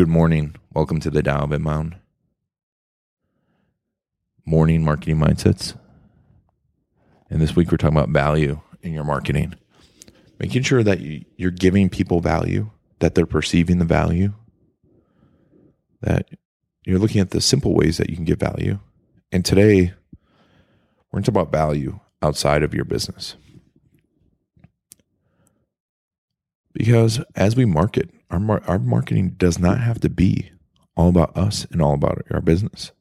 Good morning. Welcome to the Tao of Inbound. Morning marketing mindsets. And this week we're talking about value in your marketing. Making sure that you, you're giving people value, that they're perceiving the value, that you're looking at the simple ways that you can give value. And today we're going to talk about value outside of your business. Because as we market, our mar- our marketing does not have to be all about us and all about our business.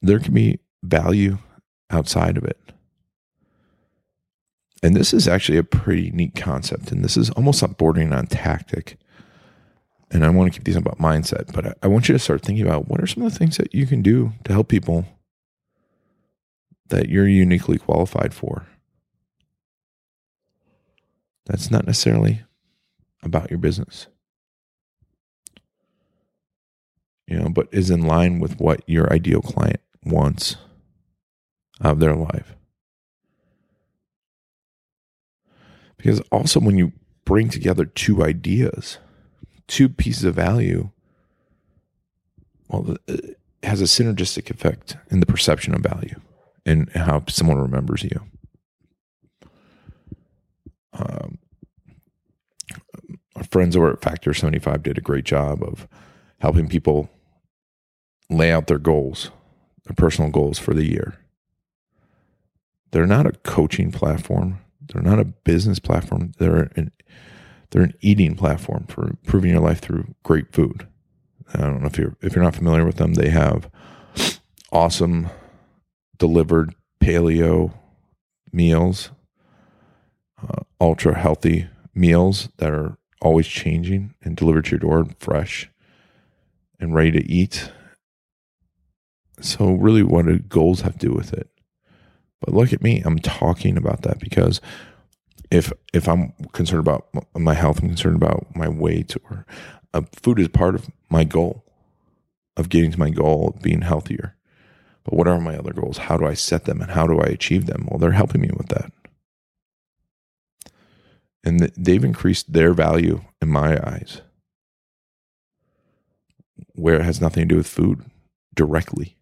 There can be value outside of it. And this is actually a pretty neat concept. And this is almost not bordering on tactic. And I want to keep these about mindset, but I, I want you to start thinking about what are some of the things that you can do to help people that you're uniquely qualified for. That's not necessarily about your business. You know, but is in line with what your ideal client wants of their life. Because also, when you bring together two ideas, two pieces of value, well, it uh, has a synergistic effect in the perception of value and how someone remembers you. Um, our friends over at Factor 75 did a great job of helping people lay out their goals, their personal goals for the year. They're not a coaching platform. They're not a business platform. They're an they're an eating platform for improving your life through great food. I don't know if you're if you're not familiar with them. They have awesome delivered paleo meals, uh, ultra healthy meals that are always changing and delivered to your door fresh and ready to eat. So, really, what do goals have to do with it? But look at me, I'm talking about that because if if I'm concerned about my health, I'm concerned about my weight, or uh, food is part of my goal of getting to my goal of being healthier. But what are my other goals? How do I set them and how do I achieve them? Well, they're helping me with that and they've increased their value in my eyes where it has nothing to do with food directly.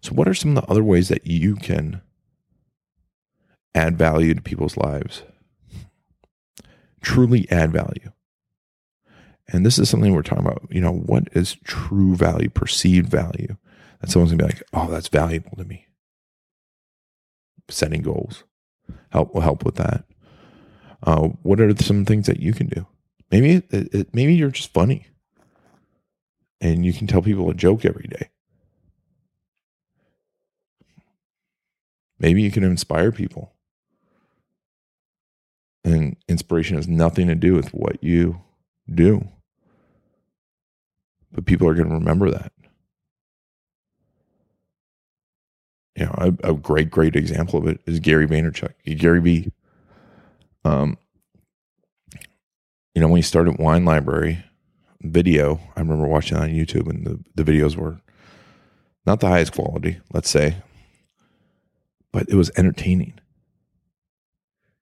So, what are some of the other ways that you can add value to people's lives? Truly add value. And this is something we're talking about. You know, what is true value, perceived value? That someone's gonna be like, oh, that's valuable to me. Setting goals help will help with that. Uh, what are some things that you can do? Maybe it, it, maybe you're just funny, and you can tell people a joke every day. Maybe you can inspire people. And inspiration has nothing to do with what you do. But people are going to remember that. You know, a, a, great, great example of it is Gary Vaynerchuk. Gary V um, you know, when he started Wine Library video, I remember watching on YouTube, and the, the videos were not the highest quality, let's say, but it was entertaining.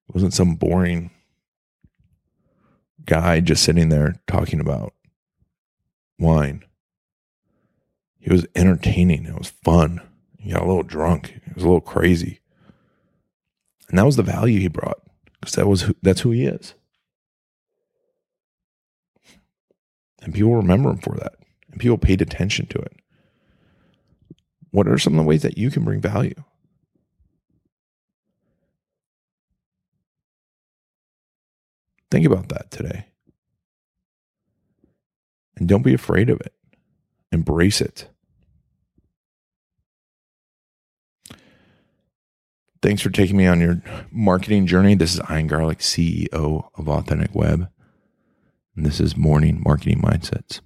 It wasn't some boring guy just sitting there talking about wine. He was entertaining. It was fun. He got a little drunk. He was a little crazy. And that was the value he brought because that was who, that's who he is. And people remember him for that. And people paid attention to it. What are some of the ways that you can bring value? Think about that today. And don't be afraid of it. Embrace it. Thanks for taking me on your marketing journey. This is Ian Garlic, CEO of Authentic Web. And this is Morning Marketing Mindsets.